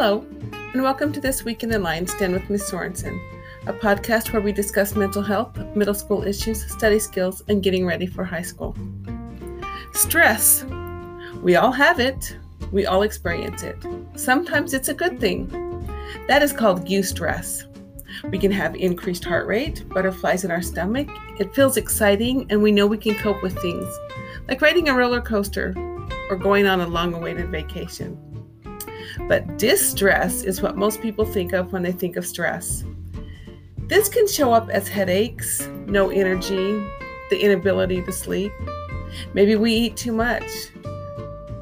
Hello, and welcome to This Week in the Lion's Den with Miss Sorensen, a podcast where we discuss mental health, middle school issues, study skills, and getting ready for high school. Stress. We all have it. We all experience it. Sometimes it's a good thing. That is called eustress. We can have increased heart rate, butterflies in our stomach. It feels exciting, and we know we can cope with things, like riding a roller coaster or going on a long awaited vacation. But distress is what most people think of when they think of stress. This can show up as headaches, no energy, the inability to sleep. Maybe we eat too much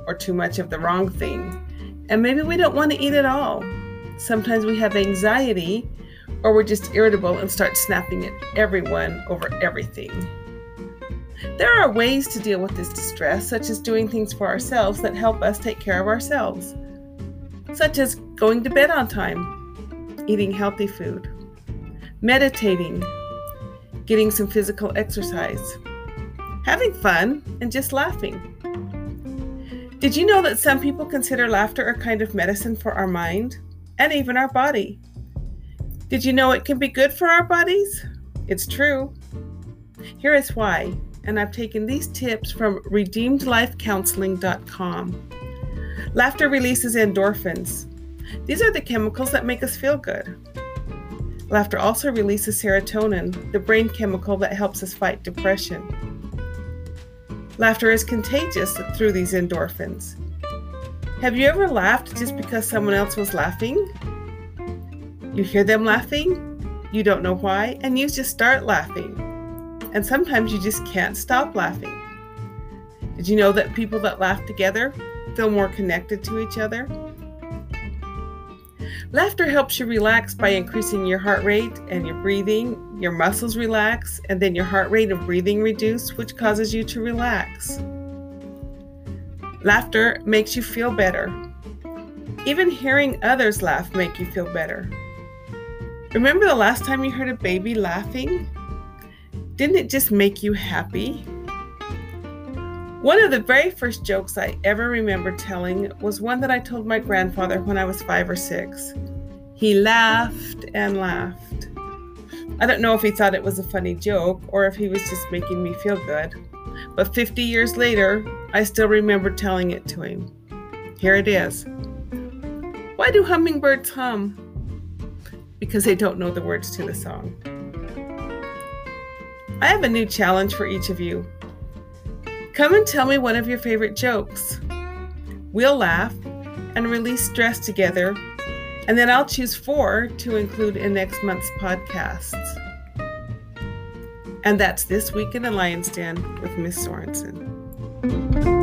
or too much of the wrong thing. And maybe we don't want to eat at all. Sometimes we have anxiety or we're just irritable and start snapping at everyone over everything. There are ways to deal with this distress, such as doing things for ourselves that help us take care of ourselves such as going to bed on time, eating healthy food, meditating, getting some physical exercise, having fun, and just laughing. Did you know that some people consider laughter a kind of medicine for our mind and even our body? Did you know it can be good for our bodies? It's true. Here is why, and I've taken these tips from redeemedlifecounseling.com. Laughter releases endorphins. These are the chemicals that make us feel good. Laughter also releases serotonin, the brain chemical that helps us fight depression. Laughter is contagious through these endorphins. Have you ever laughed just because someone else was laughing? You hear them laughing, you don't know why, and you just start laughing. And sometimes you just can't stop laughing. Did you know that people that laugh together feel more connected to each other. Laughter helps you relax by increasing your heart rate and your breathing. Your muscles relax, and then your heart rate and breathing reduce, which causes you to relax. Laughter makes you feel better. Even hearing others laugh make you feel better. Remember the last time you heard a baby laughing? Didn't it just make you happy? One of the very first jokes I ever remember telling was one that I told my grandfather when I was five or six. He laughed and laughed. I don't know if he thought it was a funny joke or if he was just making me feel good, but 50 years later, I still remember telling it to him. Here it is. Why do hummingbirds hum? Because they don't know the words to the song. I have a new challenge for each of you. Come and tell me one of your favorite jokes. We'll laugh and release stress together, and then I'll choose four to include in next month's podcasts. And that's This Week in the Lion's Den with Miss Sorensen.